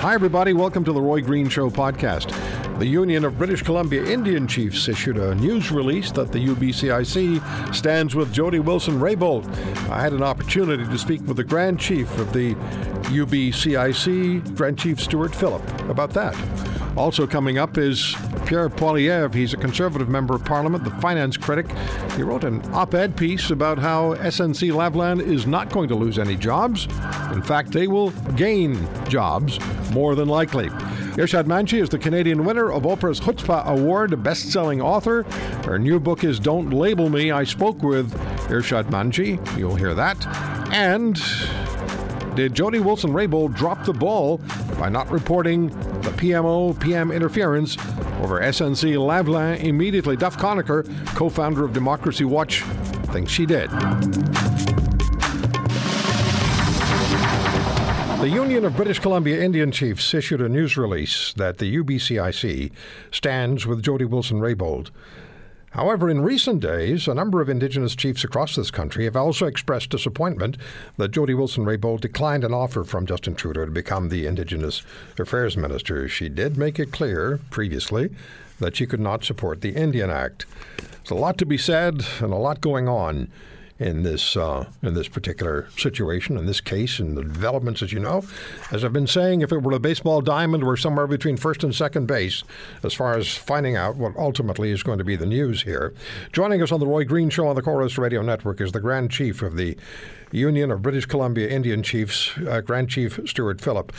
Hi, everybody. Welcome to The Roy Green Show podcast. The Union of British Columbia Indian Chiefs issued a news release that the UBCIC stands with Jody Wilson Raybould. I had an opportunity to speak with the Grand Chief of the UBCIC, Grand Chief Stewart Phillip, about that. Also coming up is Pierre Poilievre. He's a Conservative Member of Parliament, the finance critic. He wrote an op ed piece about how SNC Lavalin is not going to lose any jobs. In fact, they will gain jobs, more than likely. Irshad Manji is the Canadian winner of Oprah's Chutzpah Award, a best selling author. Her new book is Don't Label Me. I spoke with Irshad Manji. You'll hear that. And did Jody Wilson Raybould drop the ball by not reporting the PMO PM interference over SNC Lavalin immediately? Duff Conacher, co founder of Democracy Watch, thinks she did. The Union of British Columbia Indian Chiefs issued a news release that the UBCIC stands with Jody Wilson Raybould. However, in recent days, a number of Indigenous chiefs across this country have also expressed disappointment that Jody Wilson Raybould declined an offer from Justin Trudeau to become the Indigenous Affairs Minister. She did make it clear previously that she could not support the Indian Act. There's a lot to be said and a lot going on in this uh, in this particular situation, in this case, and the developments, as you know. As I've been saying, if it were a baseball diamond, we're somewhere between first and second base as far as finding out what ultimately is going to be the news here. Joining us on the Roy Green Show on the Corus Radio Network is the Grand Chief of the Union of British Columbia Indian Chiefs, uh, Grand Chief Stewart Phillip.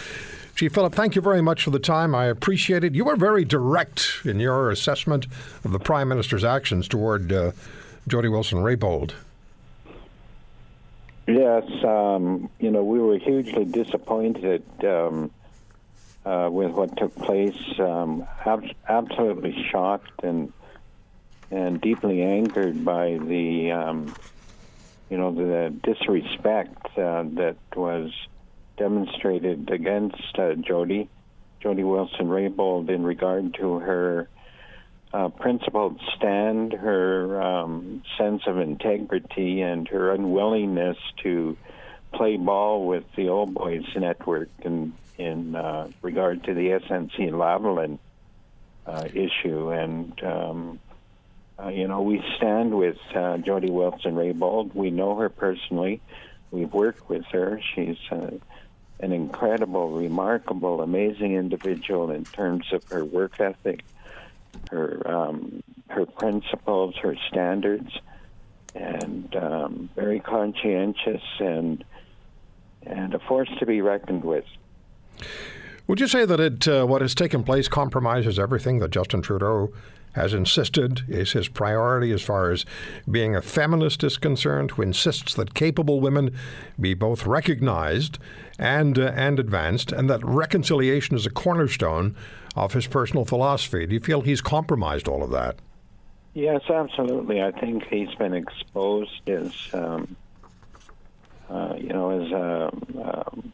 Chief Phillip, thank you very much for the time. I appreciate it. You were very direct in your assessment of the Prime Minister's actions toward uh, Jody Wilson Raybould. Yes, um, you know, we were hugely disappointed um, uh, with what took place. Um, ab- absolutely shocked and and deeply angered by the, um, you know, the disrespect uh, that was demonstrated against uh, Jody, Jody Wilson Raybould, in regard to her uh, principled stand, her um, sense of integrity, and her unwillingness to play ball with the Old Boys Network in in uh, regard to the SNC Lavalin uh, issue. And um, uh, you know, we stand with uh, Jody Wilson Raybould. We know her personally. We've worked with her. She's uh, an incredible, remarkable, amazing individual in terms of her work ethic her um, her principles, her standards, and um, very conscientious and and a force to be reckoned with. Would you say that it uh, what has taken place compromises everything that Justin Trudeau has insisted is his priority as far as being a feminist is concerned, who insists that capable women be both recognized and uh, and advanced, and that reconciliation is a cornerstone of his personal philosophy. Do you feel he's compromised all of that? Yes, absolutely. I think he's been exposed as, um, uh, you know, as um, um,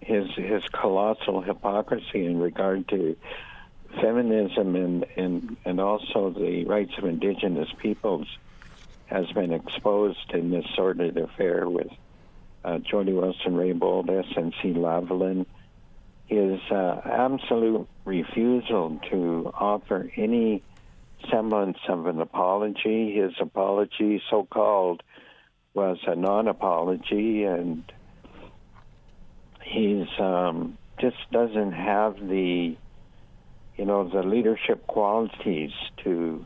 his his colossal hypocrisy in regard to feminism and, and and also the rights of indigenous peoples has been exposed in this sordid affair with uh, Jody Wilson Raybould, SNC Lavalin, his uh, absolute refusal to offer any semblance of an apology. His apology, so called, was a non apology, and he's um, just doesn't have the you know the leadership qualities to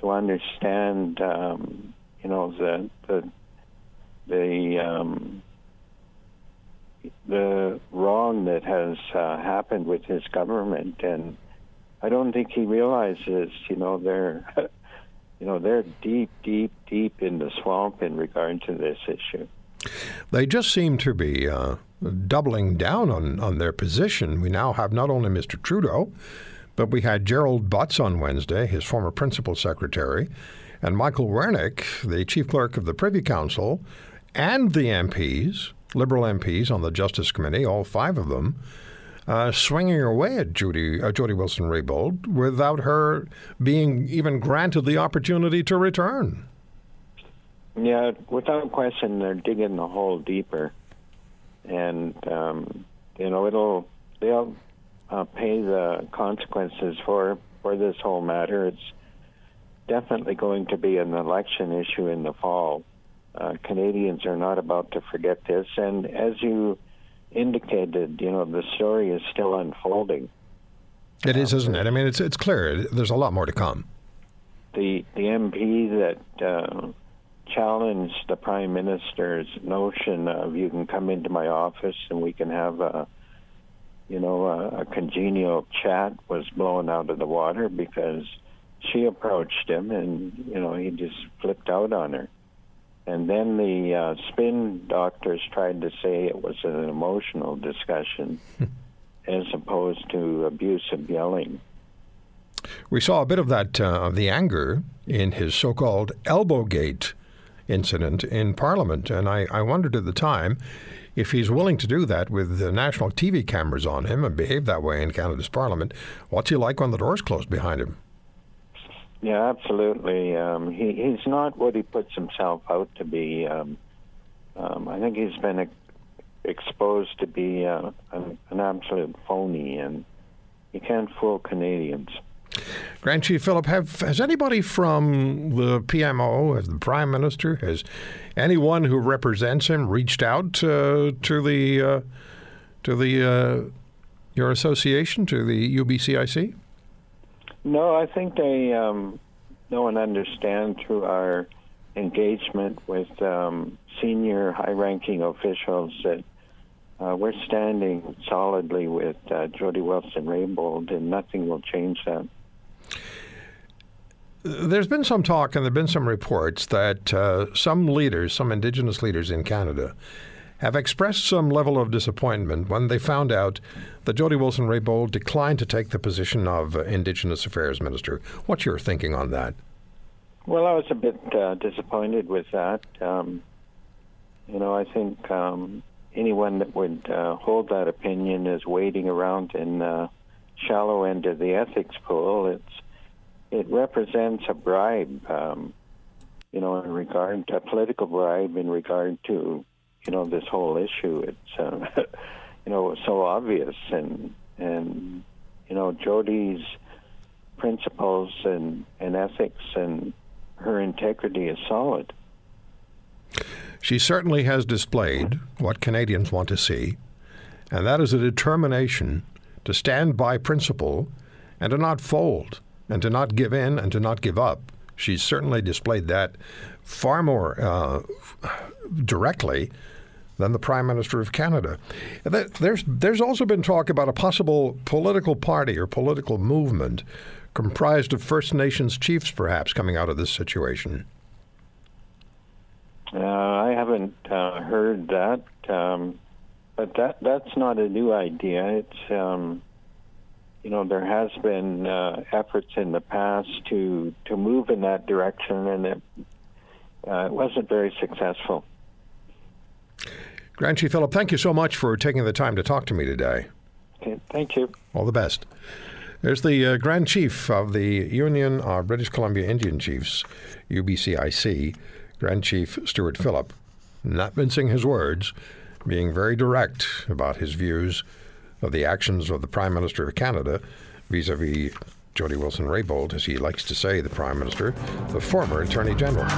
to understand um, you know the the the um, the wrong that has uh, happened with his government, and I don't think he realizes, you know, they're, you know, they're deep, deep, deep in the swamp in regard to this issue. They just seem to be uh, doubling down on, on their position. We now have not only Mr. Trudeau, but we had Gerald Butts on Wednesday, his former principal secretary, and Michael Wernick, the chief clerk of the Privy Council, and the MPs Liberal MPs on the Justice Committee, all five of them, uh, swinging away at Judy uh, Jody Wilson Raybould without her being even granted the opportunity to return. Yeah, without question, they're digging the hole deeper, and um, you know it'll they'll uh, pay the consequences for for this whole matter. It's definitely going to be an election issue in the fall. Uh, Canadians are not about to forget this, and as you indicated, you know the story is still unfolding. It is, isn't it? I mean, it's it's clear. There's a lot more to come. The the MP that uh, challenged the prime minister's notion of you can come into my office and we can have a you know a, a congenial chat was blown out of the water because she approached him and you know he just flipped out on her. And then the uh, spin doctors tried to say it was an emotional discussion as opposed to abusive yelling. We saw a bit of that uh, of the anger in his so-called elbowgate incident in Parliament. And I, I wondered at the time if he's willing to do that with the national TV cameras on him and behave that way in Canada's Parliament, what's he like when the doors close behind him? Yeah, absolutely. Um, he, he's not what he puts himself out to be. Um, um, I think he's been exposed to be uh, an, an absolute phony, and you can't fool Canadians. Grand Chief Phillip, have has anybody from the PMO, as the Prime Minister, has anyone who represents him reached out uh, to the uh, to the uh, your association to the UBCIC? No, I think they um, know and understand through our engagement with um, senior, high-ranking officials that uh, we're standing solidly with uh, Jody Wilson Raybould, and nothing will change that. There's been some talk and there have been some reports that uh, some leaders, some Indigenous leaders in Canada, have expressed some level of disappointment when they found out that Jody Wilson Raybould declined to take the position of uh, Indigenous Affairs Minister. What's your thinking on that? Well, I was a bit uh, disappointed with that. Um, you know, I think um, anyone that would uh, hold that opinion is wading around in the shallow end of the ethics pool. It's it represents a bribe, um, you know, in regard to a political bribe in regard to, you know, this whole issue. It's, uh, you know, so obvious, and and you know, Jody's principles and and ethics and her integrity is solid. She certainly has displayed what Canadians want to see, and that is a determination to stand by principle and to not fold and to not give in and to not give up. She's certainly displayed that far more uh, directly than the Prime Minister of Canada. There's there's also been talk about a possible political party or political movement comprised of First Nations chiefs, perhaps coming out of this situation. Uh, I haven't uh, heard that, um, but that that's not a new idea. It's um, you know there has been uh, efforts in the past to to move in that direction, and it, uh, it wasn't very successful. Grand Chief Phillip, thank you so much for taking the time to talk to me today. Okay, thank you. All the best. There's the uh, Grand Chief of the Union of British Columbia Indian Chiefs, UBCIC, Grand Chief Stewart Phillip, not mincing his words, being very direct about his views of the actions of the Prime Minister of Canada vis a vis Jody Wilson Raybould, as he likes to say, the Prime Minister, the former Attorney General.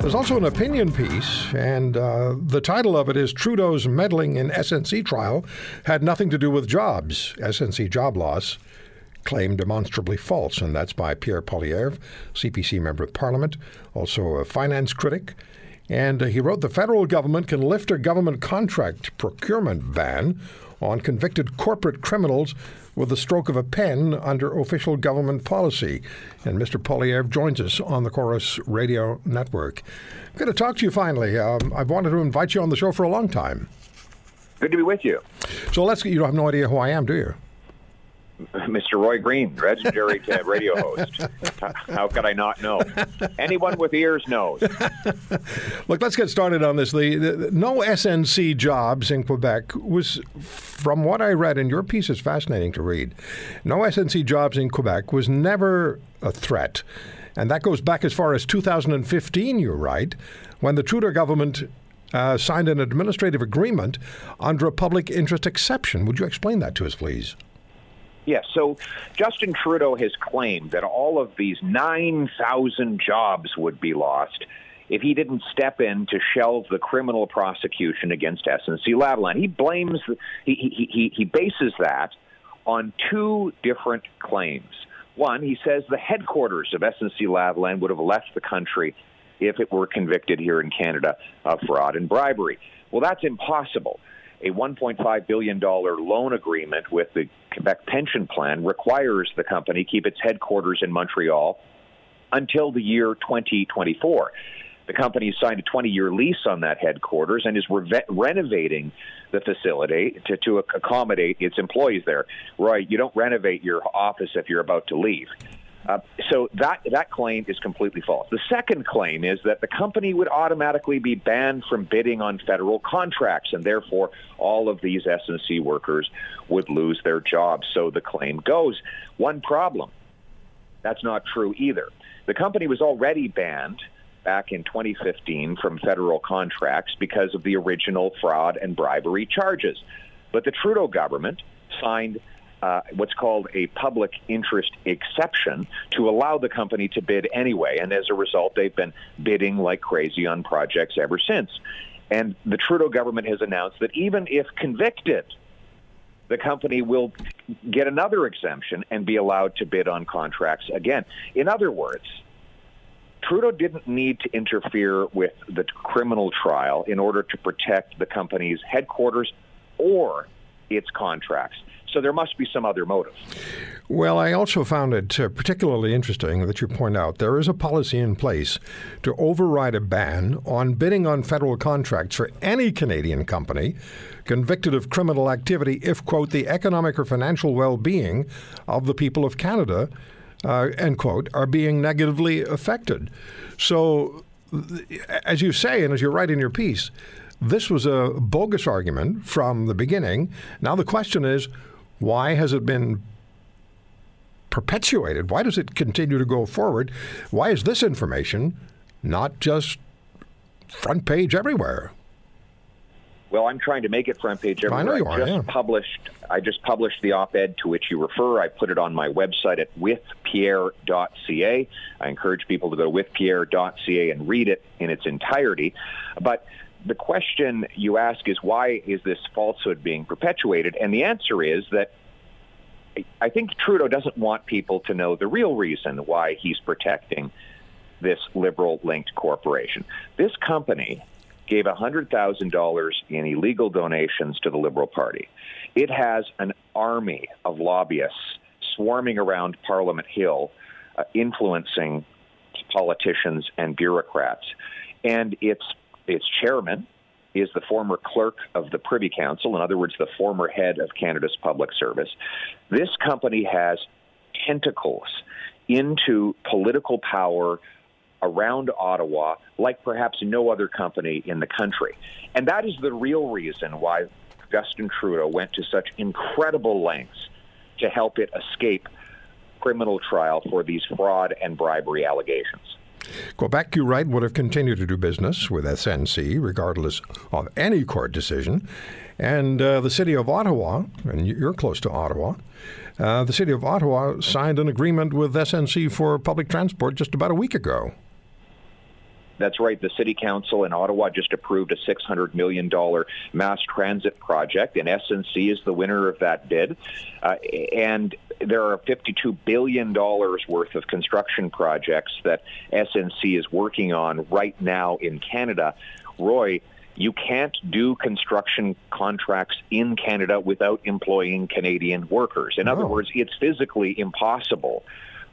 There's also an opinion piece, and uh, the title of it is Trudeau's meddling in SNC trial had nothing to do with jobs. SNC job loss claim demonstrably false, and that's by Pierre Poilievre, CPC member of parliament, also a finance critic. And uh, he wrote the federal government can lift a government contract procurement ban on convicted corporate criminals with the stroke of a pen under official government policy. And Mr. Poilievre joins us on the Corus Radio Network. Good to talk to you finally. Um, I've wanted to invite you on the show for a long time. Good to be with you. So let's. get You don't have no idea who I am, do you? Mr. Roy Green, legendary radio host. How could I not know? Anyone with ears knows. Look, let's get started on this. The, the, no SNC jobs in Quebec was, from what I read, and your piece is fascinating to read. No SNC jobs in Quebec was never a threat, and that goes back as far as 2015. You're right, when the Trudeau government uh, signed an administrative agreement under a public interest exception. Would you explain that to us, please? Yes. So Justin Trudeau has claimed that all of these 9,000 jobs would be lost if he didn't step in to shelve the criminal prosecution against SNC Lavalin. He blames, he, he, he bases that on two different claims. One, he says the headquarters of SNC Lavalin would have left the country if it were convicted here in Canada of fraud and bribery. Well, that's impossible a $1.5 billion loan agreement with the Quebec Pension Plan requires the company keep its headquarters in Montreal until the year 2024. The company signed a 20 year lease on that headquarters and is re- renovating the facility to, to accommodate its employees there. Roy, you don't renovate your office if you're about to leave. Uh, so that that claim is completely false. The second claim is that the company would automatically be banned from bidding on federal contracts, and therefore all of these SNC workers would lose their jobs. So the claim goes. One problem: that's not true either. The company was already banned back in 2015 from federal contracts because of the original fraud and bribery charges, but the Trudeau government signed uh, what's called a public interest exception to allow the company to bid anyway. And as a result, they've been bidding like crazy on projects ever since. And the Trudeau government has announced that even if convicted, the company will get another exemption and be allowed to bid on contracts again. In other words, Trudeau didn't need to interfere with the criminal trial in order to protect the company's headquarters or its contracts. So there must be some other motive. Well, I also found it uh, particularly interesting that you point out there is a policy in place to override a ban on bidding on federal contracts for any Canadian company convicted of criminal activity if, quote, the economic or financial well being of the people of Canada, uh, end quote, are being negatively affected. So, as you say, and as you write in your piece, this was a bogus argument from the beginning. Now the question is, why has it been perpetuated? Why does it continue to go forward? Why is this information not just front page everywhere? Well, I'm trying to make it front page everywhere. I know you are. just yeah. published. I just published the op-ed to which you refer. I put it on my website at withpierre.ca. I encourage people to go to withpierre.ca and read it in its entirety. But the question you ask is why is this falsehood being perpetuated? And the answer is that I think Trudeau doesn't want people to know the real reason why he's protecting this liberal linked corporation. This company gave $100,000 in illegal donations to the Liberal Party. It has an army of lobbyists swarming around Parliament Hill, uh, influencing politicians and bureaucrats. And its its chairman is the former clerk of the Privy Council, in other words, the former head of Canada's public service. This company has tentacles into political power around Ottawa like perhaps no other company in the country. And that is the real reason why Justin Trudeau went to such incredible lengths to help it escape criminal trial for these fraud and bribery allegations. Quebec, you write, would have continued to do business with SNC regardless of any court decision. And uh, the city of Ottawa, and you're close to Ottawa, uh, the city of Ottawa signed an agreement with SNC for public transport just about a week ago. That's right. The City Council in Ottawa just approved a $600 million mass transit project, and SNC is the winner of that bid. Uh, and there are $52 billion worth of construction projects that SNC is working on right now in Canada. Roy, you can't do construction contracts in Canada without employing Canadian workers. In other oh. words, it's physically impossible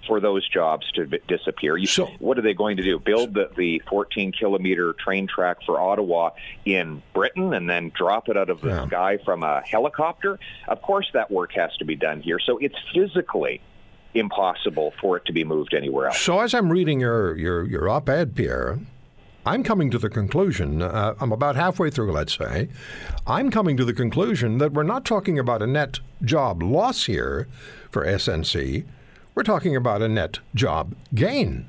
for those jobs to disappear. You, So- what are they going to do? Build the, the 14 kilometer train track for Ottawa in Britain and then drop it out of the Yeah. sky from a helicopter? Of course, that work has to be done here. So it's physically impossible for it to be moved anywhere else. So as I'm reading your your, your op-ed, Pierre, I'm coming to the conclusion. Uh, I'm about halfway through, let's say. I'm coming to the conclusion that we're not talking about a net job loss here for SNC. We're talking about a net job gain.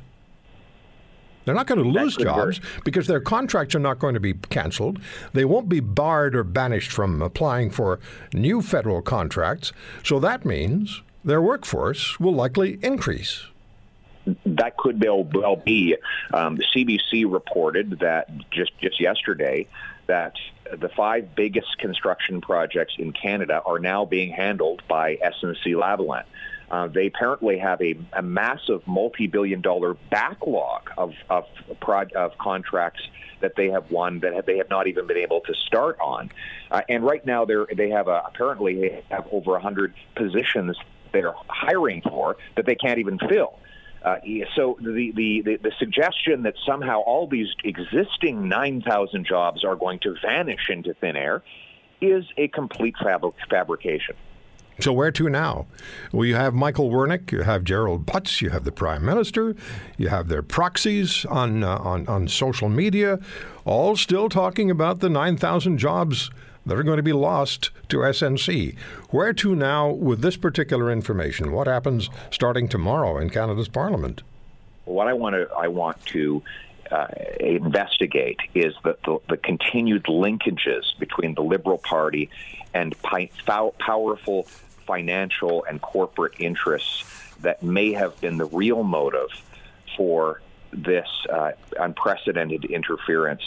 They're not going to lose jobs because their contracts are not going to be canceled. They won't be barred or banished from applying for new federal contracts. So that means their workforce will likely increase. that could well, well be. Um, the CBC reported that just just yesterday that the five biggest construction projects in Canada are now being handled by SNC Lavalin. Uh, they apparently have a, a massive multi-billion-dollar backlog of of, of contracts that they have won that have, they have not even been able to start on. Uh, and right now, they they have a, apparently have over 100 positions they're hiring for that they can't even fill. Uh, so the, the, the, the suggestion that somehow all these existing 9,000 jobs are going to vanish into thin air is a complete fabri- fabrication. So where to now? Well, you have Michael Wernick, you have Gerald Butts, you have the Prime Minister, you have their proxies on uh, on on social media, all still talking about the 9,000 jobs that are going to be lost to SNC. Where to now with this particular information? What happens starting tomorrow in Canada's Parliament? What I want to I want to uh, investigate is the, the, the continued linkages between the Liberal Party and pi- pow- powerful financial and corporate interests that may have been the real motive for this uh, unprecedented interference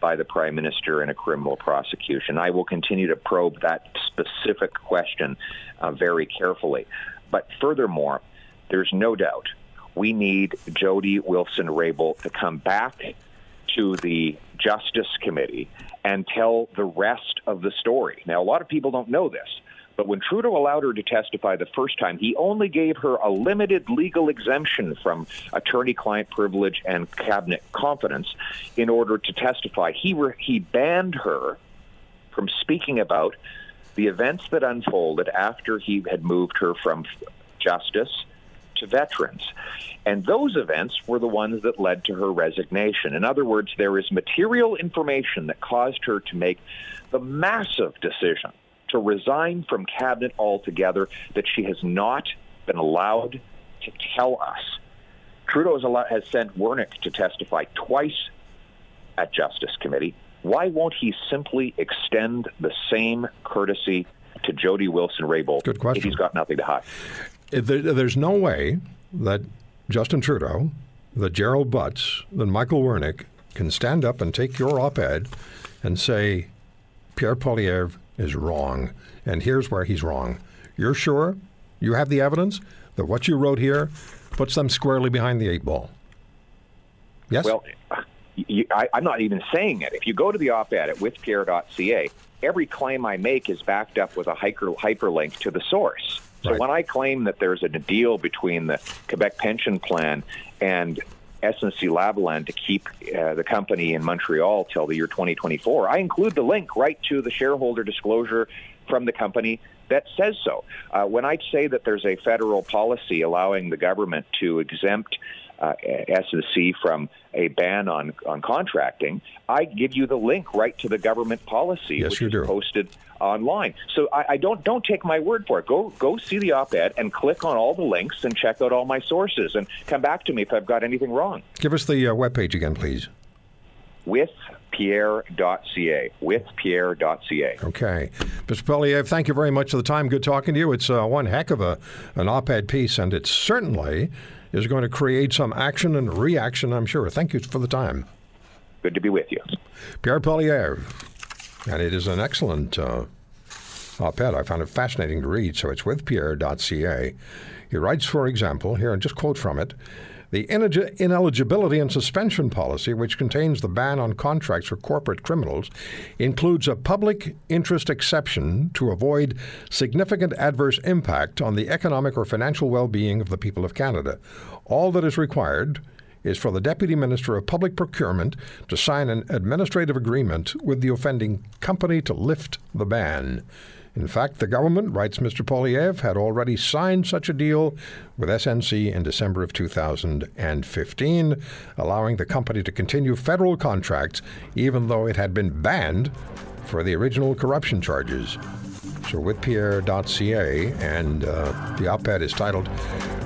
by the Prime Minister in a criminal prosecution. I will continue to probe that specific question uh, very carefully. But furthermore, there's no doubt we need Jody Wilson Raybould to come back to the Justice Committee and tell the rest of the story. Now, a lot of people don't know this, but when Trudeau allowed her to testify the first time, he only gave her a limited legal exemption from attorney client privilege and cabinet confidence in order to testify. He, re- he banned her from speaking about the events that unfolded after he had moved her from justice to veterans. And those events were the ones that led to her resignation. In other words, there is material information that caused her to make the massive decision to resign from cabinet altogether that she has not been allowed to tell us. Trudeau has, allowed, has sent Wernick to testify twice at Justice Committee. Why won't he simply extend the same courtesy to Jody Wilson-Raybould Good question. if he's got nothing to hide? There, there's no way that Justin Trudeau, that Gerald Butts, that Michael Wernick can stand up and take your op-ed and say Pierre Poilievre is wrong, and here's where he's wrong. You're sure? You have the evidence that what you wrote here puts them squarely behind the eight ball. Yes. Well, you, I, I'm not even saying it. If you go to the op-ed at withpierre.ca, every claim I make is backed up with a hyper, hyperlink to the source. So Right. when I claim that there's a deal between the Quebec Pension Plan and SNC Lavalin to keep uh, the company in Montreal till the year 2024, I include the link right to the shareholder disclosure from the company that says so. Uh, when I say that there's a federal policy allowing the government to exempt uh, SNC from a ban on, on contracting, I give you the link right to the government policy, Yes, which is do. posted online. So I, I don't don't take my word for it. Go go see the op-ed and click on all the links and check out all my sources and come back to me if I've got anything wrong. Give us the uh, webpage again, please. Withpierre.ca. Withpierre.ca. Okay. Mr. Poilievre, thank you very much for the time. Good talking to you. It's uh, one heck of a, an op ed piece, and it's certainly is going to create some action and reaction, I'm sure. Thank you for the time. Good to be with you. Pierre Poilievre. And it is an excellent uh, op ed. I found it fascinating to read, so it's with Pierre.ca. He writes, for example, here, and just quote from it The ineligibility and suspension policy, which contains the ban on contracts for corporate criminals, includes a public interest exception to avoid significant adverse impact on the economic or financial well being of the people of Canada. All that is required is for the Deputy Minister of Public Procurement to sign an administrative agreement with the offending company to lift the ban. In fact, the government, writes Mr. Poilievre, had already signed such a deal with SNC in December of 2015, allowing the company to continue federal contracts even though it had been banned for the original corruption charges. So with Pierre.ca, and uh, the op ed is titled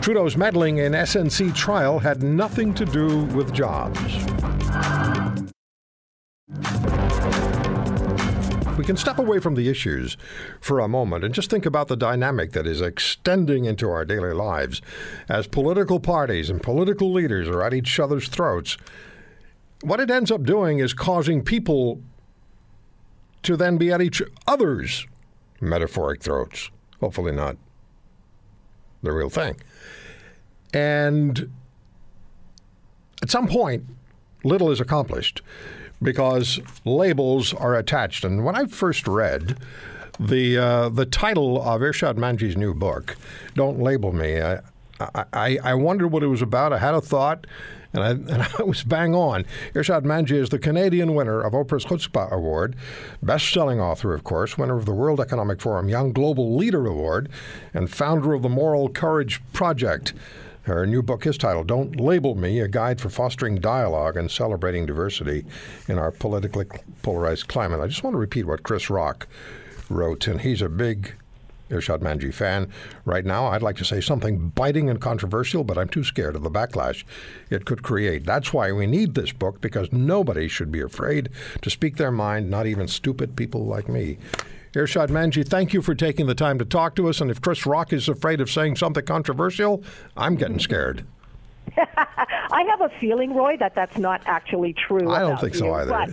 Trudeau's meddling in SNC trial had nothing to do with jobs we can step away from the issues for a moment and just think about the dynamic that is extending into our daily lives as political parties and political leaders are at each other's throats, what it ends up doing is causing people to then be at each other's metaphoric throats. Hopefully, not the real thing. And at some point, little is accomplished because labels are attached. And when I first read the uh, the title of Irshad Manji's new book, "Don't Label Me," I, I, I wondered what it was about. I had a thought. And I, and I, was bang on. Irshad Manji is the Canadian winner of Oprah's Chutzpah Award, best-selling author, of course, winner of the World Economic Forum Young Global Leader Award, and founder of the Moral Courage Project. Her new book is titled Don't Label Me A Guide for Fostering Dialogue and Celebrating Diversity in Our Politically Polarized Climate. I just want to repeat what Chris Rock wrote, and he's a big Irshad Manji fan. Right now, I'd like to say something biting and controversial, but I'm too scared of the backlash it could create. That's why we need this book, because nobody should be afraid to speak their mind, not even stupid people like me. Irshad Manji, thank you for taking the time to talk to us. And if Chris Rock is afraid of saying something controversial, I'm getting scared. I have a feeling, Roy, that that's not actually true. I don't think so you, either. But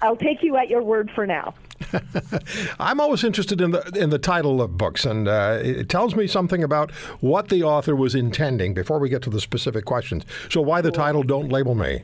I'll take you at your word for now. I'm always interested in the in the title of books, and uh, it tells me something about what the author was intending before we get to the specific questions. So, why the title "Don't Label Me"?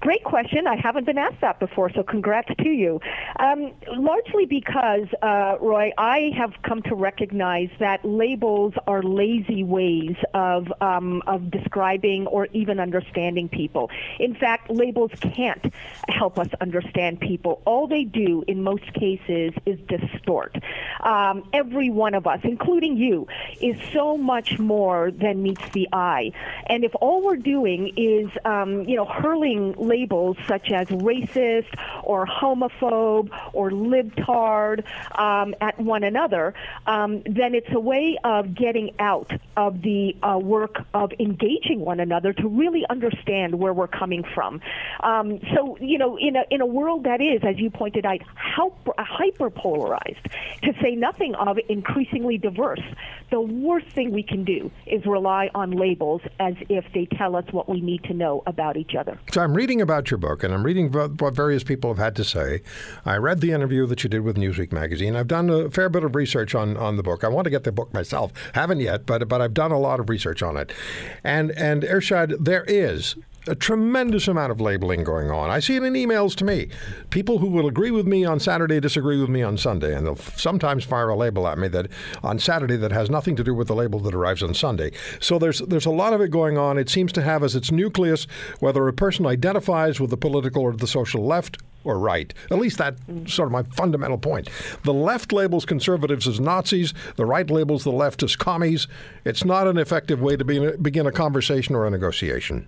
Great question. I haven't been asked that before, so congrats to you. Um, largely because, uh, Roy, I have come to recognize that labels are lazy ways of um, of describing or even understanding people. In fact, labels can't help us understand people. All they do, in most cases, is distort. Um, every one of us, including you, is so much more than meets the eye. And if all we're doing is, um, you know, hurling labels such as racist or homophobe or libtard um, at one another, um, then it's a way of getting out of the uh, work of engaging one another to really understand where we're coming from. Um, so, you know, in a, in a world that is, as you pointed out, hyper polarized, to say nothing of increasingly diverse, the worst thing we can do is rely on labels as if they tell us what we need to know about each other. So I'm reading about your book and I'm reading what various people have had to say. I read the interview that you did with Newsweek magazine. I've done a fair bit of research on, on the book. I want to get the book myself. Haven't yet, but but I've done a lot of research on it. And and Irshad, there is a tremendous amount of labeling going on. I see it in emails to me. People who will agree with me on Saturday disagree with me on Sunday, and they'll sometimes fire a label at me that on Saturday that has nothing to do with the label that arrives on Sunday. So there's there's a lot of it going on. It seems to have as its nucleus whether a person identifies with the political or the social left or right. At least that's sort of my fundamental point. The left labels conservatives as Nazis, the right labels the left as commies. It's not an effective way to be, begin a conversation or a negotiation.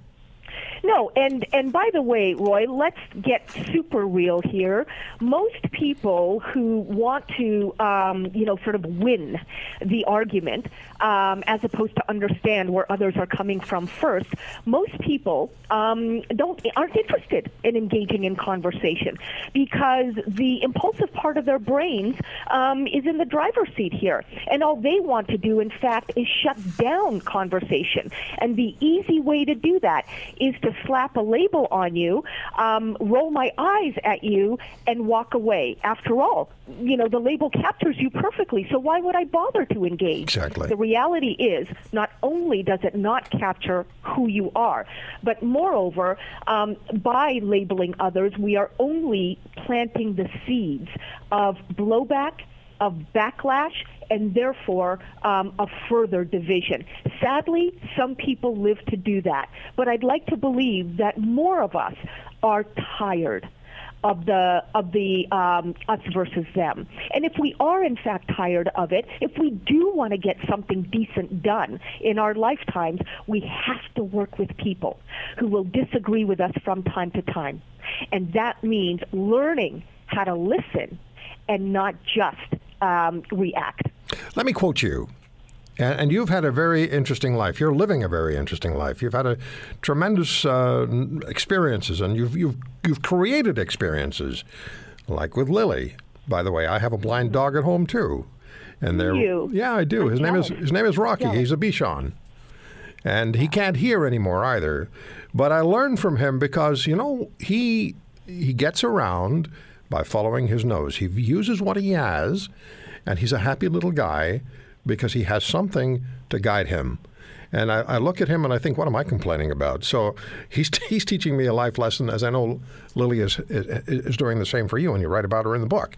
No, and and by the way, Roy, let's get super real here. Most people who want to, um, you know, sort of win the argument, um, as opposed to understand where others are coming from first, most people um, don't aren't interested in engaging in conversation because the impulsive part of their brains um, is in the driver's seat here, and all they want to do, in fact, is shut down conversation. And the easy way to do that is to to slap a label on you, um, roll my eyes at you, and walk away. After all, you know, the label captures you perfectly, so why would I bother to engage? Exactly. The reality is, not only does it not capture who you are, but moreover, um, by labeling others, we are only planting the seeds of blowback, of backlash, and therefore um, a further division. Sadly, some people live to do that, but I'd like to believe that more of us are tired of the of the um, us versus them. And if we are in fact tired of it, if we do want to get something decent done in our lifetimes, we have to work with people who will disagree with us from time to time, and that means learning how to listen and not just um, react. Let me quote you. And, and you've had a very interesting life. You're living a very interesting life. You've had a tremendous uh, experiences, and you've you've you've created experiences, like with Lily. By the way, I have a blind dog at home too, and there. yeah, I do. His name is his name is Rocky. He's a Bichon, and he can't hear anymore either. But I learned from him because you know he he gets around by following his nose. He uses what he has, and he's a happy little guy because he has something to guide him. And I, I look at him and I think, what am I complaining about? So he's he's teaching me a life lesson, as I know Lily is is, is doing the same for you, and you write about her in the book.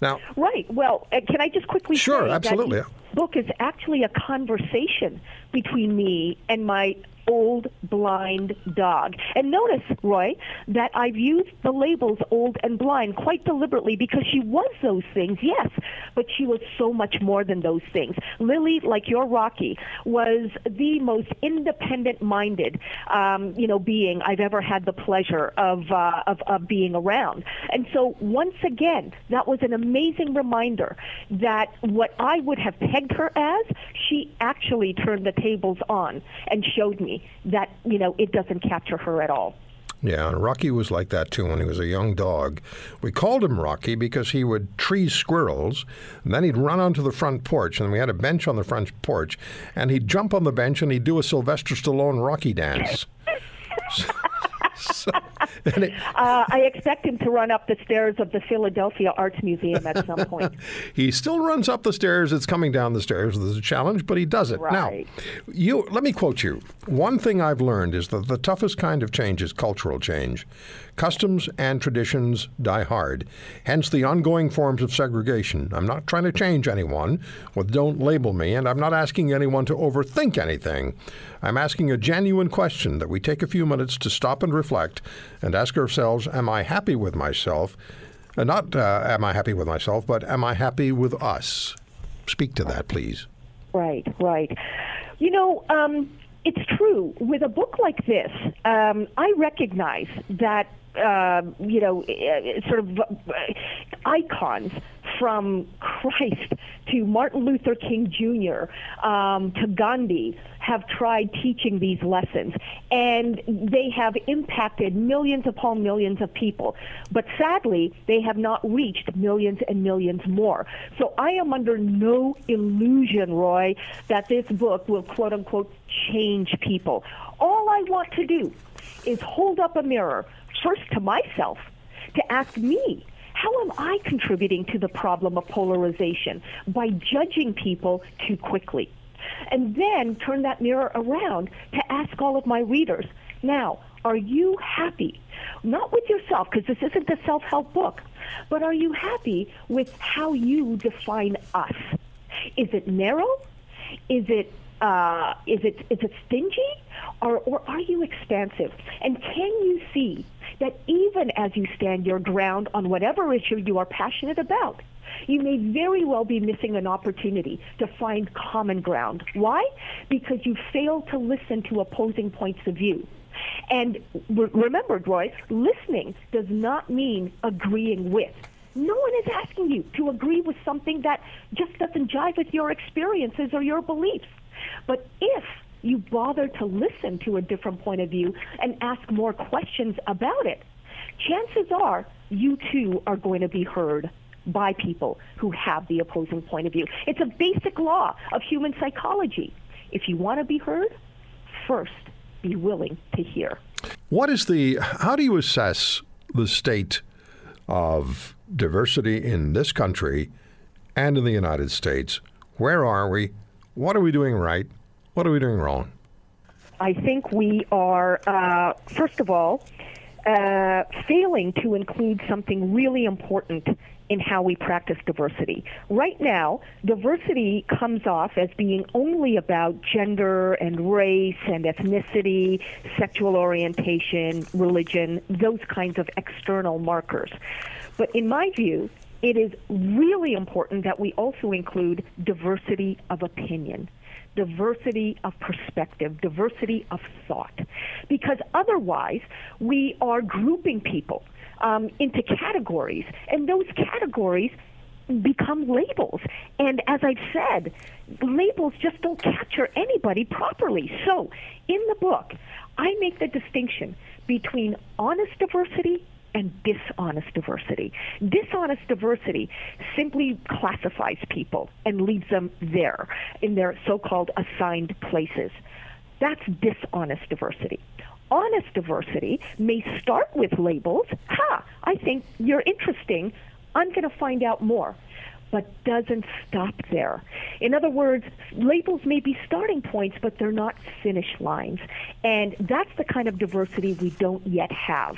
Now, Right. Well, uh, can I just quickly Sure, say absolutely. book is actually a conversation between me and my old blind dog. And notice, Roy, that I've used the labels old and blind quite deliberately because she was those things, yes, but she was so much more than those things. Lily, like your Rocky, was the most independent-minded, um, you know, being I've ever had the pleasure of, uh, of of being around. And so, once again, that was an amazing reminder that what I would have pegged her as, she actually turned the tables on and showed me that you know it doesn't capture her at all. Yeah, and Rocky was like that too when he was a young dog. We called him Rocky because he would tree squirrels, and then he'd run onto the front porch, and we had a bench on the front porch, and he'd jump on the bench and he'd do a Sylvester Stallone Rocky dance. So- it- Uh, I expect him to run up the stairs of the Philadelphia Arts Museum at some point. he still runs up the stairs. It's coming down the stairs. There's a challenge, but he does it. Right. Now, you let me quote you. One thing I've learned is that the toughest kind of change is cultural change. Customs and traditions die hard. Hence the ongoing forms of segregation. I'm not trying to change anyone with don't label me, and I'm not asking anyone to overthink anything. I'm asking a genuine question that we take a few minutes to stop and reflect and ask ourselves, am I happy with myself? Uh, not uh, am I happy with myself, but am I happy with us? Speak to that, please. Right, right. You know, um, it's true. With a book like this, um, I recognize that, uh, you know, sort of uh, icons from Christ to Martin Luther King Jr. Um, to Gandhi have tried teaching these lessons, and they have impacted millions upon millions of people. But sadly, they have not reached millions and millions more. So I am under no illusion, Roy, that this book will quote unquote change people. All I want to do is hold up a mirror, first to myself, to ask me how am I contributing to the problem of polarization by judging people too quickly? And then turn that mirror around to ask all of my readers, now, are you happy? Not with yourself, because this isn't a self help book, but are you happy with how you define us? Is it narrow? Is it uh, is it is it stingy, or or are you expansive? And can you see that even as you stand your ground on whatever issue you are passionate about, you may very well be missing an opportunity to find common ground. Why? Because you fail to listen to opposing points of view. And re- remember, Roy, listening does not mean agreeing with. No one is asking you to agree with something that just doesn't jive with your experiences or your beliefs. But if you bother to listen to a different point of view and ask more questions about it, chances are you too are going to be heard by people who have the opposing point of view. It's a basic law of human psychology. If you want to be heard, first be willing to hear. What is the, how do you assess the state of diversity in this country and in the United States? Where are we? What are we doing right? What are we doing wrong? I think we are, uh, first of all, uh, failing to include something really important in how we practice diversity. Right now, diversity comes off as being only about gender and race and ethnicity, sexual orientation, religion, those kinds of external markers. But in my view, it is really important that we also include diversity of opinion diversity of perspective, diversity of thought. Because otherwise, we are grouping people um, into categories, and those categories become labels. And as I've said, labels just don't capture anybody properly. So, in the book, I make the distinction between honest diversity and dishonest diversity. Dishonest diversity simply classifies people and leaves them there in their so called assigned places. That's dishonest diversity. Honest diversity may start with labels. Ha, I think you're interesting. I'm going to find out more but doesn't stop there. In other words, labels may be starting points, but they're not finish lines. And that's the kind of diversity we don't yet have.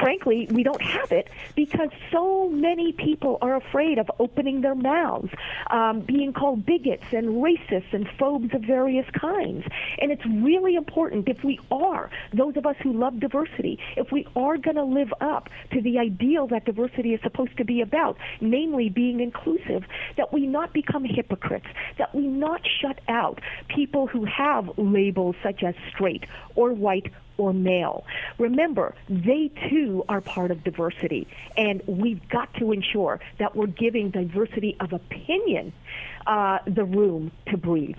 Frankly, we don't have it because so many people are afraid of opening their mouths, um, being called bigots and racists and phobes of various kinds. And it's really important if we are, those of us who love diversity, if we are going to live up to the ideal that diversity is supposed to be about, namely being inclusive inclusive, that we not become hypocrites, that we not shut out people who have labels such as straight or white or male. Remember, they too are part of diversity, and we've got to ensure that we're giving diversity of opinion uh, the room to breathe.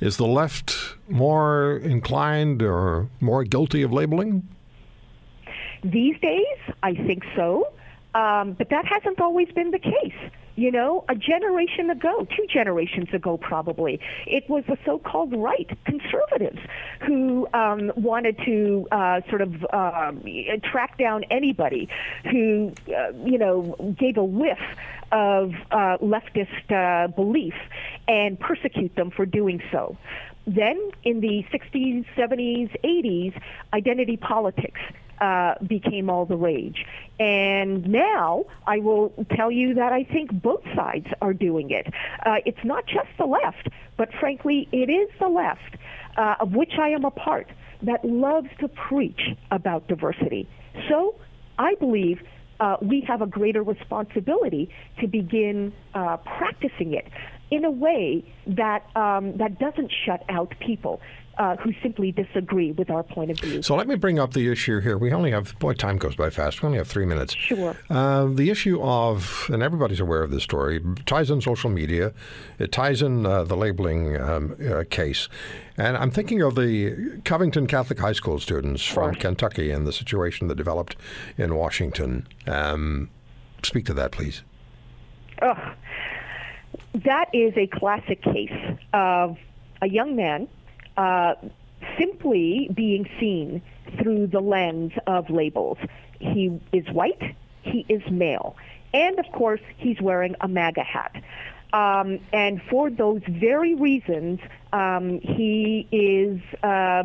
Is the left more inclined or more guilty of labeling? These days, I think so, um, but that hasn't always been the case. You know, a generation ago, two generations ago probably, it was the so-called right conservatives who um, wanted to uh, sort of uh, track down anybody who, uh, you know, gave a whiff of uh, leftist uh, belief and persecute them for doing so. Then in the 60s, 70s, 80s, identity politics uh, became all the rage. And now I will tell you that I think both sides are doing it. Uh, it's not just the left, but frankly, it is the left, uh, of which I am a part, that loves to preach about diversity. So I believe uh, we have a greater responsibility to begin uh, practicing it in a way that um, that doesn't shut out people uh, who simply disagree with our point of view. So let me bring up the issue here. We only have, boy, time goes by fast. We only have three minutes. Sure. Uh, the issue of, and everybody's aware of this story, ties in social media, it ties in uh, the labeling um, uh, case. And I'm thinking of the Covington Catholic High School students from Kentucky and the situation that developed in Washington. Um, speak to that, please. Ugh. That is a classic case of a young man uh, simply being seen through the lens of labels. He is white, he is male, and of course, he's wearing a MAGA hat. Um, and for those very reasons, um, he is uh,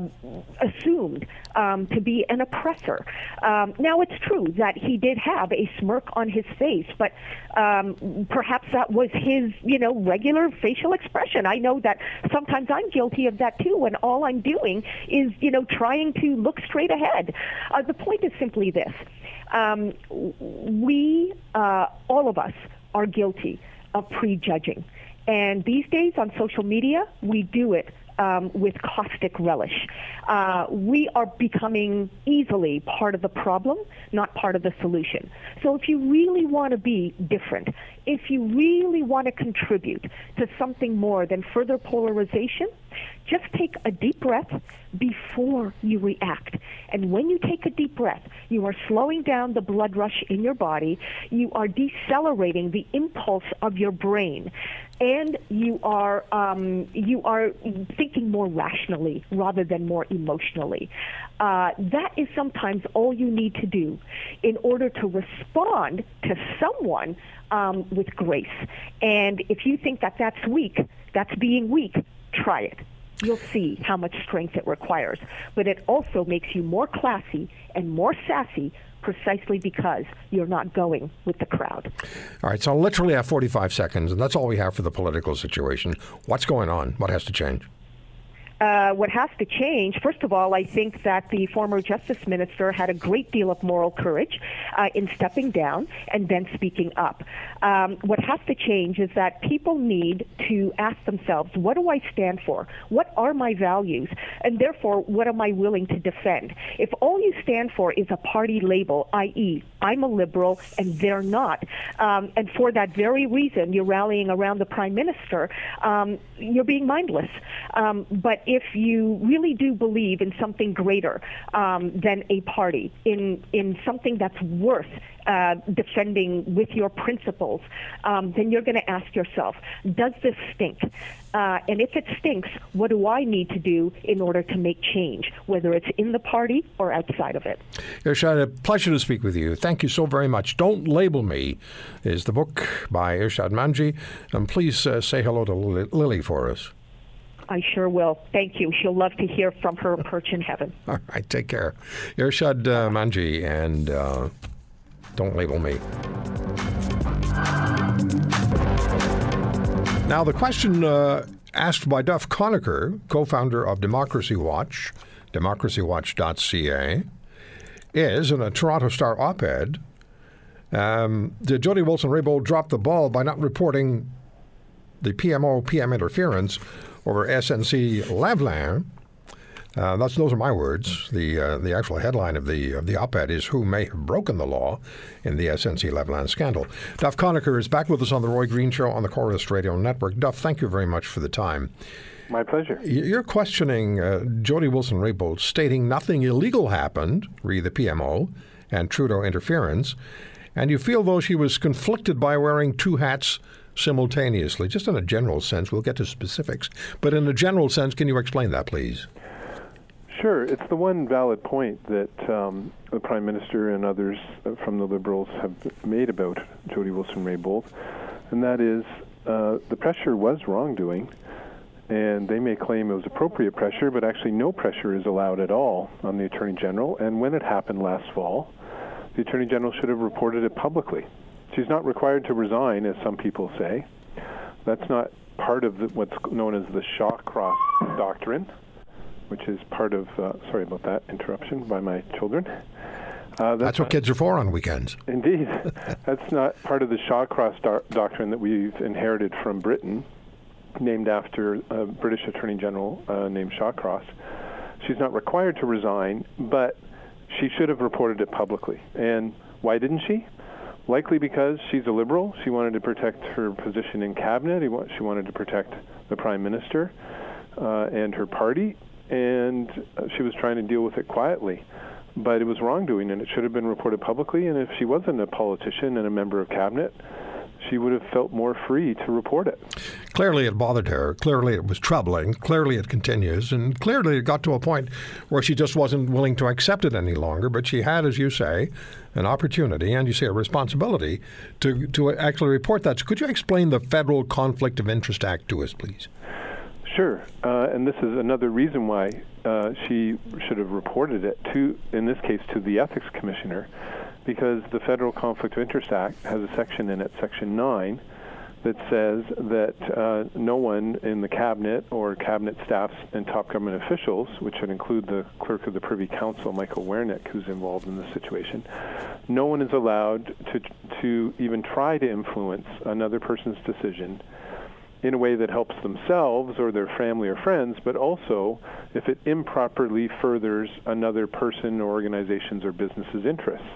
assumed um, to be an oppressor. Um, now, it's true that he did have a smirk on his face, but um, perhaps that was his, you know, regular facial expression. I know that sometimes I'm guilty of that too, and all I'm doing is, you know, trying to look straight ahead. Uh, the point is simply this: we, uh, all of us, are guilty of prejudging. And these days on social media, we do it um, with caustic relish. Uh, we are becoming easily part of the problem, not part of the solution. So if you really want to be different, if you really want to contribute to something more than further polarization, Just take a deep breath before you react. And when you take a deep breath, you are slowing down the blood rush in your body, you are decelerating the impulse of your brain and you are um, you are thinking more rationally rather than more emotionally. Uh, that is sometimes all you need to do in order to respond to someone um, with grace. And if you think that that's weak, that's being weak. Try it you'll see how much strength it requires. But it also makes you more classy and more sassy precisely because you're not going with the crowd. All right, so I literally have 45 seconds, and that's all we have for the political situation. What's going on? What has to change? Uh, what has to change, first of all, I think that the former justice minister had a great deal of moral courage uh, in stepping down and then speaking up. Um, what has to change is that people need to ask themselves, what do I stand for? What are my values? And therefore, what am I willing to defend? If all you stand for is a party label, i.e., I'm a liberal and they're not, um, and for that very reason you're rallying around the prime minister, um, you're being mindless. Um, but if you really do believe in something greater um, than a party, in in something that's worth uh, defending with your principles, um, then you're going to ask yourself, does this stink? Uh, and if it stinks, what do I need to do in order to make change, whether it's in the party or outside of it? Irshad, a pleasure to speak with you. Thank you so very much. Don't Label Me is the book by Irshad Manji. And please uh, say hello to Lily for us. I sure will. Thank you. She'll love to hear from her perch in heaven. All right, take care. Irshad uh, Manji, and uh, don't label me. Now, the question uh, asked by Duff Conacher, co founder of Democracy Watch, democracywatch.ca, is in a Toronto Star op ed um, Did Jody Wilson Raybould drop the ball by not reporting the PMO PM interference over SNC Lavalin. Uh, that's those are my words. The uh, the actual headline of the of the op-ed is "Who may have broken the law in the SNC Lavalin scandal." Duff Conacher is back with us on the Roy Green Show on the Corus Radio Network. Duff, thank you very much for the time. My pleasure. You're questioning uh, Jody Wilson-Raybould, stating nothing illegal happened, re the PMO and Trudeau interference, and you feel though she was conflicted by wearing two hats simultaneously, just in a general sense. We'll get to specifics. But in a general sense, can you explain that, please? Sure. It's the one valid point that um, the Prime Minister and others from the Liberals have made about Jody Wilson-Raybould, and that is uh, the pressure was wrongdoing, and they may claim it was appropriate pressure, but actually no pressure is allowed at all on the Attorney General. And when it happened last fall, the Attorney General should have reported it publicly. She's not required to resign, as some people say. That's not part of the, what's known as the Shawcross Doctrine, which is part of, uh, sorry about that interruption by my children. Uh, that's, that's, what kids are for on weekends. Indeed. that's not part of the Shawcross do- doctrine that we've inherited from Britain, named after a British Attorney General uh, named Shawcross. She's not required to resign, but she should have reported it publicly. And why didn't she? Likely because she's a liberal. She wanted to protect her position in cabinet. She wanted to protect the prime minister uh, and her party, and uh, she was trying to deal with it quietly. But it was wrongdoing, and it should have been reported publicly. And if she wasn't a politician and a member of cabinet, she would have felt more free to report it. Clearly, it bothered her. Clearly, it was troubling. Clearly, it continues. And clearly, it got to a point where she just wasn't willing to accept it any longer. But she had, as you say, an opportunity and you say a responsibility to, to actually report that. So, could you explain the Federal Conflict of Interest Act to us, please? Sure. Uh, and this is another reason why uh, she should have reported it to, in this case, to the Ethics Commissioner because the Federal Conflict of Interest Act has a section in it, Section 9, that says that uh, no one in the cabinet or cabinet staffs and top government officials, which would include the clerk of the Privy Council, Michael Wernick, who's involved in this situation, no one is allowed to to even try to influence another person's decision in a way that helps themselves or their family or friends, but also if it improperly furthers another person or organization's or business's interests.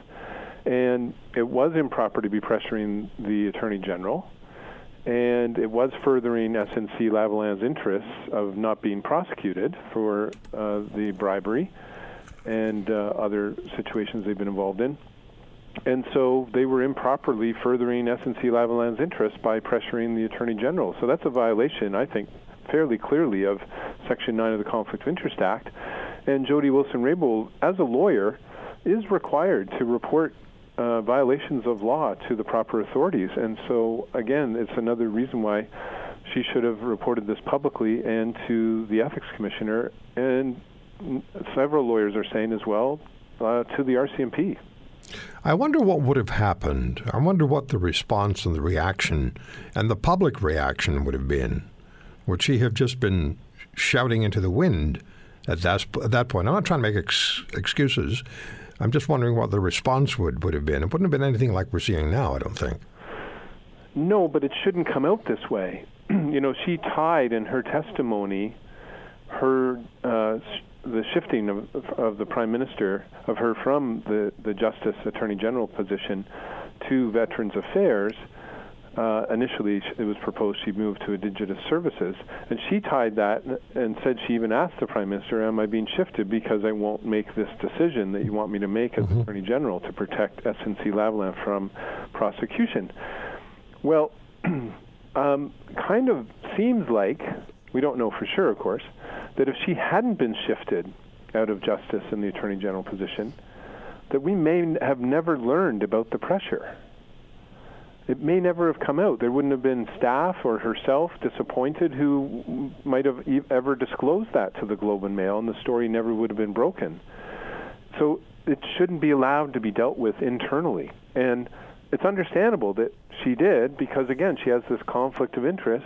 And it was improper to be pressuring the Attorney General. And it was furthering SNC Lavalin's interests of not being prosecuted for uh, the bribery and uh, other situations they've been involved in. And so they were improperly furthering SNC Lavalin's interests by pressuring the Attorney General. So that's a violation, I think, fairly clearly of Section 9 of the Conflict of Interest Act. And Jody Wilson-Raybould, as a lawyer, is required to report uh, violations of law to the proper authorities. And so, again, it's another reason why she should have reported this publicly and to the ethics commissioner. And several lawyers are saying as well uh, to the RCMP. I wonder what would have happened. I wonder what the response and the reaction and the public reaction would have been. Would she have just been shouting into the wind at that, at that point? I'm not trying to make ex- excuses. I'm just wondering what the response would, would have been. It wouldn't have been anything like we're seeing now, I don't think. No, but it shouldn't come out this way. you know, she tied in her testimony her uh, the shifting of, of the prime minister of her from the the justice attorney general position to veterans affairs uh, initially it was proposed she move to Indigenous Services, and she tied that and said she even asked the Prime Minister, "Am I being shifted because I won't make this decision that you want me to make as mm-hmm. Attorney General to protect SNC Lavalin from prosecution?" Well, um, kind of seems like we don't know for sure, of course, that if she hadn't been shifted out of Justice and the Attorney General position, that we may have never learned about the pressure it may never have come out. There wouldn't have been staff or herself disappointed who might have ever disclosed that to the Globe and Mail, and the story never would have been broken. So it shouldn't be allowed to be dealt with internally. And it's understandable that she did because, again, she has this conflict of interest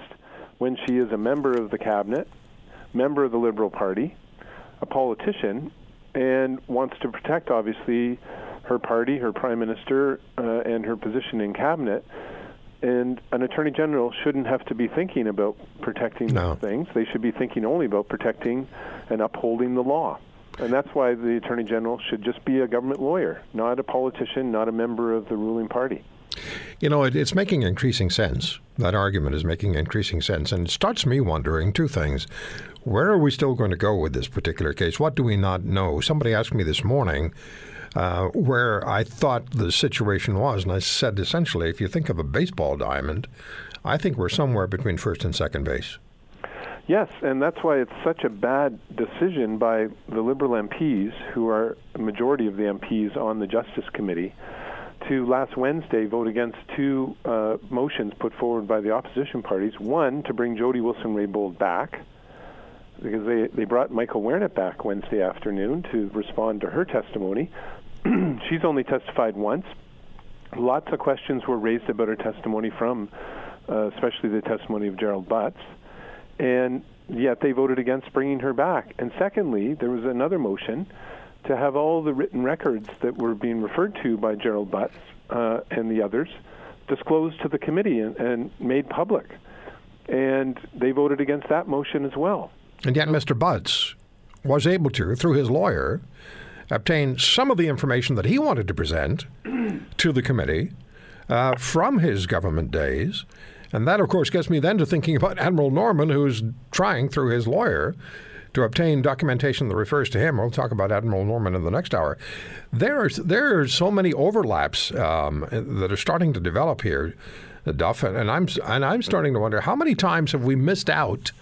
when she is a member of the cabinet, member of the Liberal Party, a politician, and wants to protect, obviously, her party, her prime minister, uh, and her position in cabinet. And an attorney general shouldn't have to be thinking about protecting no. things. They should be thinking only about protecting and upholding the law. And that's why the attorney general should just be a government lawyer, not a politician, not a member of the ruling party. You know, it, it's making increasing sense. That argument is making increasing sense. And it starts me wondering two things. Where are we still going to go with this particular case? What do we not know? Somebody asked me this morning uh, where I thought the situation was. And I said essentially, if you think of a baseball diamond, I think we're somewhere between first and second base. Yes, and that's why it's such a bad decision by the Liberal MPs, who are a majority of the MPs on the Justice Committee, to last Wednesday vote against two uh, motions put forward by the opposition parties. One, to bring Jody Wilson Raybould back, because they, they brought Michael Wernick back Wednesday afternoon to respond to her testimony. she's only testified once. Lots of questions were raised about her testimony from, uh, especially the testimony of Gerald Butts, and yet they voted against bringing her back. And secondly, there was another motion to have all the written records that were being referred to by Gerald Butts uh, and the others disclosed to the committee and, and made public. And they voted against that motion as well. And yet, Mr. Butts was able to, through his lawyer, obtain some of the information that he wanted to present to the committee uh, from his government days. And that, of course, gets me then to thinking about Admiral Norman, who's trying, through his lawyer, to obtain documentation that refers to him. We'll talk about Admiral Norman in the next hour. There are, there are so many overlaps um, that are starting to develop here, Duff, and I'm, and I'm starting to wonder how many times have we missed out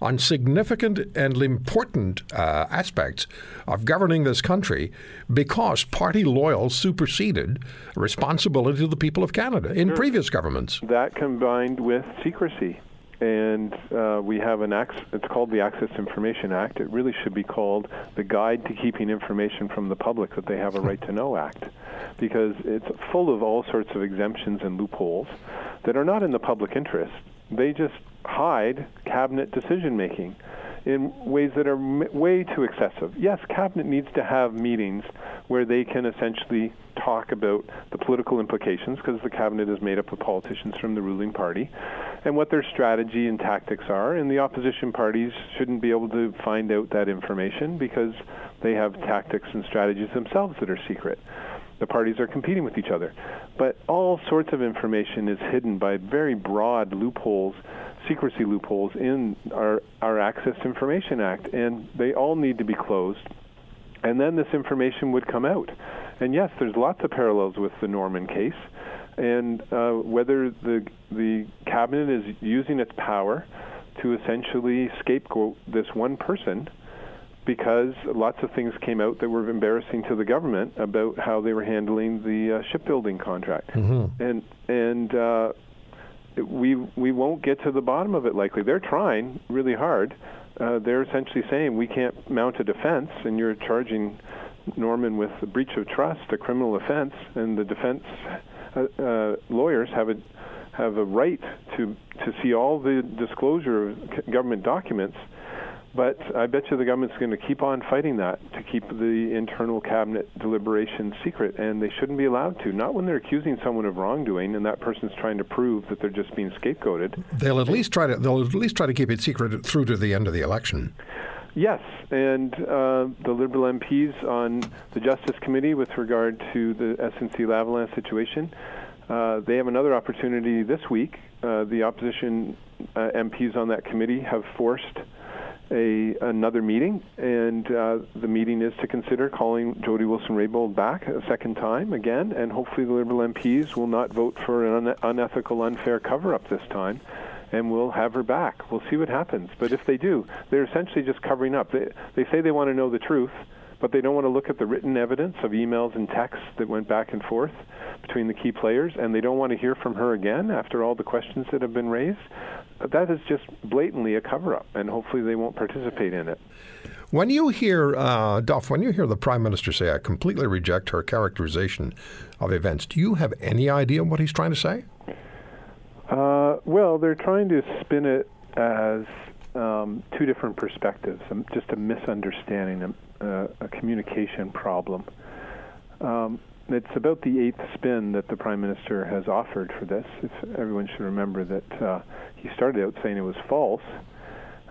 on significant and important uh, aspects of governing this country because party loyal superseded responsibility to the people of Canada in sure. previous governments. That combined with secrecy. And uh, we have an act, it's called the Access Information Act. It really should be called the Guide to Keeping Information from the Public That They Have a Right to Know Act, because it's full of all sorts of exemptions and loopholes that are not in the public interest. They just hide cabinet decision making in ways that are m- way too excessive. Yes, cabinet needs to have meetings where they can essentially talk about the political implications because the cabinet is made up of politicians from the ruling party and what their strategy and tactics are and the opposition parties shouldn't be able to find out that information because they have tactics and strategies themselves that are secret. The parties are competing with each other. But all sorts of information is hidden by very broad loopholes, secrecy loopholes in our, our Access to Information Act, and they all need to be closed. And then this information would come out. And yes, there's lots of parallels with the Norman case, and uh, whether the the cabinet is using its power to essentially scapegoat this one person because lots of things came out that were embarrassing to the government about how they were handling the uh, shipbuilding contract, mm-hmm. and and uh, we we won't get to the bottom of it. Likely, they're trying really hard. Uh, they're essentially saying we can't mount a defense, and you're charging Norman with a breach of trust, a criminal offense, and the defense uh, uh, lawyers have a have a right to to see all the disclosure of government documents but I bet you the government's going to keep on fighting that to keep the internal cabinet deliberations secret, and they shouldn't be allowed to. Not when they're accusing someone of wrongdoing, and that person's trying to prove that they're just being scapegoated. They'll at least try to. They'll at least try to keep it secret through to the end of the election. Yes, and uh, the Liberal MPs on the Justice Committee with regard to the SNC Lavalin situation, uh, they have another opportunity this week. Uh, the opposition uh, MPs on that committee have forced a another meeting, and uh, the meeting is to consider calling Jody Wilson-Raybould back a second time again, and hopefully the Liberal MPs will not vote for an un- unethical, unfair cover-up this time, and we'll have her back. We'll see what happens. But if they do, they're essentially just covering up. They they say they want to know the truth, but they don't want to look at the written evidence of emails and texts that went back and forth between the key players, and they don't want to hear from her again after all the questions that have been raised that is just blatantly a cover up, and hopefully they won't participate in it. When you hear, uh, Duff, when you hear the Prime Minister say, I completely reject her characterization of events, do you have any idea what he's trying to say? Uh, well, they're trying to spin it as um, two different perspectives, um, just a misunderstanding, a, a communication problem. Um, it's about the eighth spin that the prime minister has offered for this. If everyone should remember that uh, he started out saying it was false,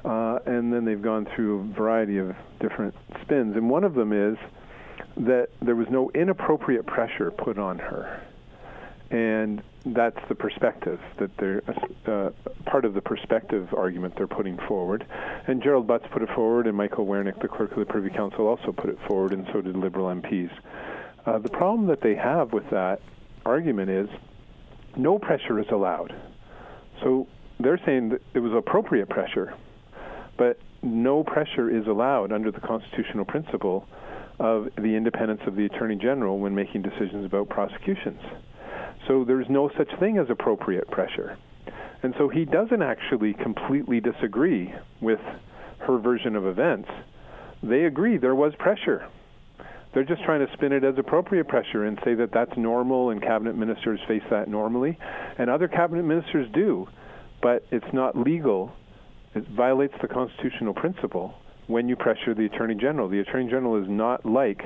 uh, and then they've gone through a variety of different spins. And one of them is that there was no inappropriate pressure put on her, and that's the perspective that they're uh, part of the perspective argument they're putting forward. And Gerald Butts put it forward, and Michael Wernick, the clerk of the Privy Council, also put it forward, and so did Liberal MPs. Uh, the problem that they have with that argument is no pressure is allowed. So they're saying that it was appropriate pressure, but no pressure is allowed under the constitutional principle of the independence of the Attorney General when making decisions about prosecutions. So there's no such thing as appropriate pressure. And so he doesn't actually completely disagree with her version of events. They agree there was pressure. They're just trying to spin it as appropriate pressure and say that that's normal and cabinet ministers face that normally. And other cabinet ministers do, but it's not legal. It violates the constitutional principle when you pressure the Attorney General. The Attorney General is not like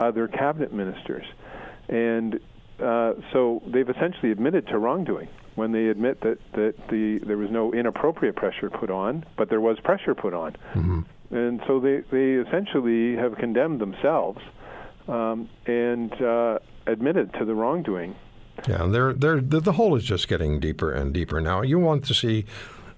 other cabinet ministers. And uh, so they've essentially admitted to wrongdoing when they admit that, that the, there was no inappropriate pressure put on, but there was pressure put on. Mm-hmm. And so they, they essentially have condemned themselves um, and uh, admitted to the wrongdoing. Yeah, they're, they're, the hole is just getting deeper and deeper. Now, you want to see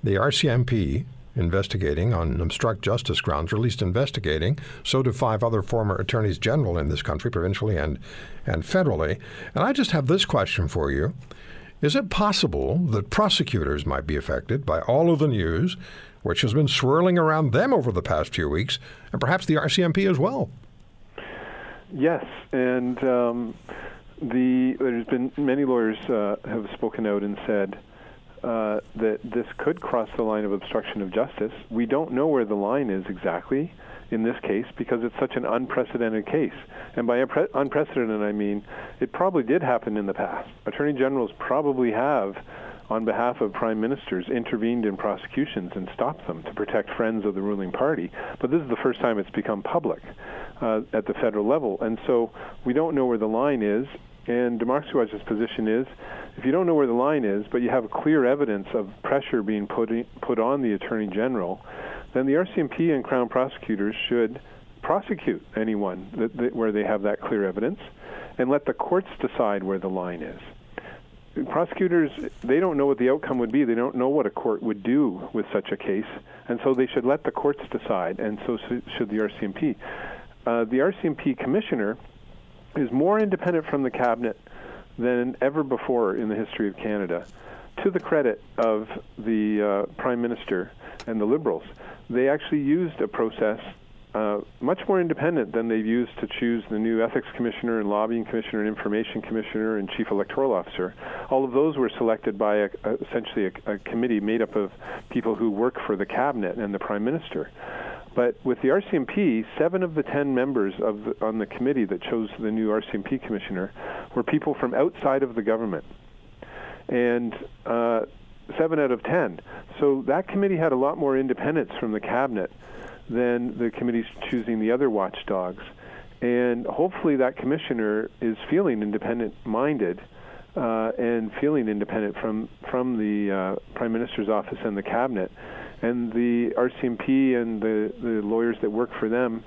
the RCMP investigating on obstruct justice grounds, or at least investigating. So do five other former attorneys general in this country, provincially and, and federally. And I just have this question for you. Is it possible that prosecutors might be affected by all of the news which has been swirling around them over the past few weeks, and perhaps the RCMP as well? Yes, and um, the there's been many lawyers uh, have spoken out and said uh, that this could cross the line of obstruction of justice. We don't know where the line is exactly in this case because it's such an unprecedented case. And by unprecedented, I mean it probably did happen in the past. Attorney generals probably have on behalf of prime ministers, intervened in prosecutions and stopped them to protect friends of the ruling party. But this is the first time it's become public uh, at the federal level. And so we don't know where the line is. And Watch's position is if you don't know where the line is, but you have clear evidence of pressure being put, in, put on the Attorney General, then the RCMP and Crown prosecutors should prosecute anyone that, that, where they have that clear evidence and let the courts decide where the line is. Prosecutors, they don't know what the outcome would be. They don't know what a court would do with such a case, and so they should let the courts decide, and so should the RCMP. Uh, the RCMP commissioner is more independent from the cabinet than ever before in the history of Canada. To the credit of the uh, Prime Minister and the Liberals, they actually used a process uh, much more independent than they've used to choose the new ethics commissioner and lobbying commissioner and information commissioner and chief electoral officer. All of those were selected by a, a, essentially a, a committee made up of people who work for the cabinet and the prime minister. But with the RCMP, seven of the ten members of the, on the committee that chose the new RCMP commissioner were people from outside of the government, and uh, seven out of ten. So that committee had a lot more independence from the cabinet than the committees choosing the other watchdogs. And hopefully, that commissioner is feeling independent minded uh, and feeling independent from, from the uh, Prime Minister's office and the cabinet. And the RCMP and the, the lawyers that work for them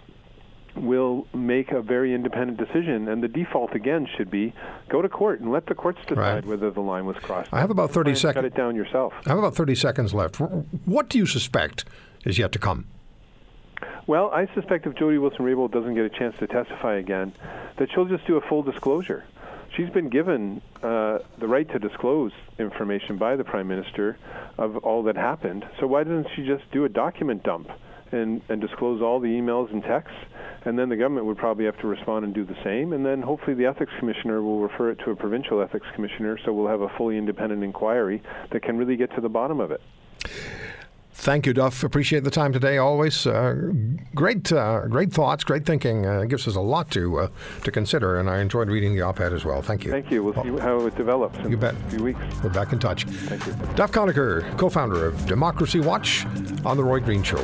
will make a very independent decision. And the default, again, should be go to court and let the courts decide right. whether the line was crossed. I have about 30 seconds. Cut it down yourself. I have about 30 seconds left. What do you suspect is yet to come? Well, I suspect if Jody Wilson-Raybould doesn't get a chance to testify again, that she'll just do a full disclosure. She's been given uh, the right to disclose information by the Prime Minister of all that happened. So why doesn't she just do a document dump and, and disclose all the emails and texts? And then the government would probably have to respond and do the same. And then hopefully the ethics commissioner will refer it to a provincial ethics commissioner, so we'll have a fully independent inquiry that can really get to the bottom of it. Thank you, Duff. Appreciate the time today. Always uh, great, uh, great thoughts, great thinking. Uh, it gives us a lot to uh, to consider, and I enjoyed reading the op-ed as well. Thank you. Thank you. We'll see how it develops. you bet. A few weeks. We're back in touch. Thank you. Duff Conacher, co-founder of Democracy Watch, on the Roy Green Show.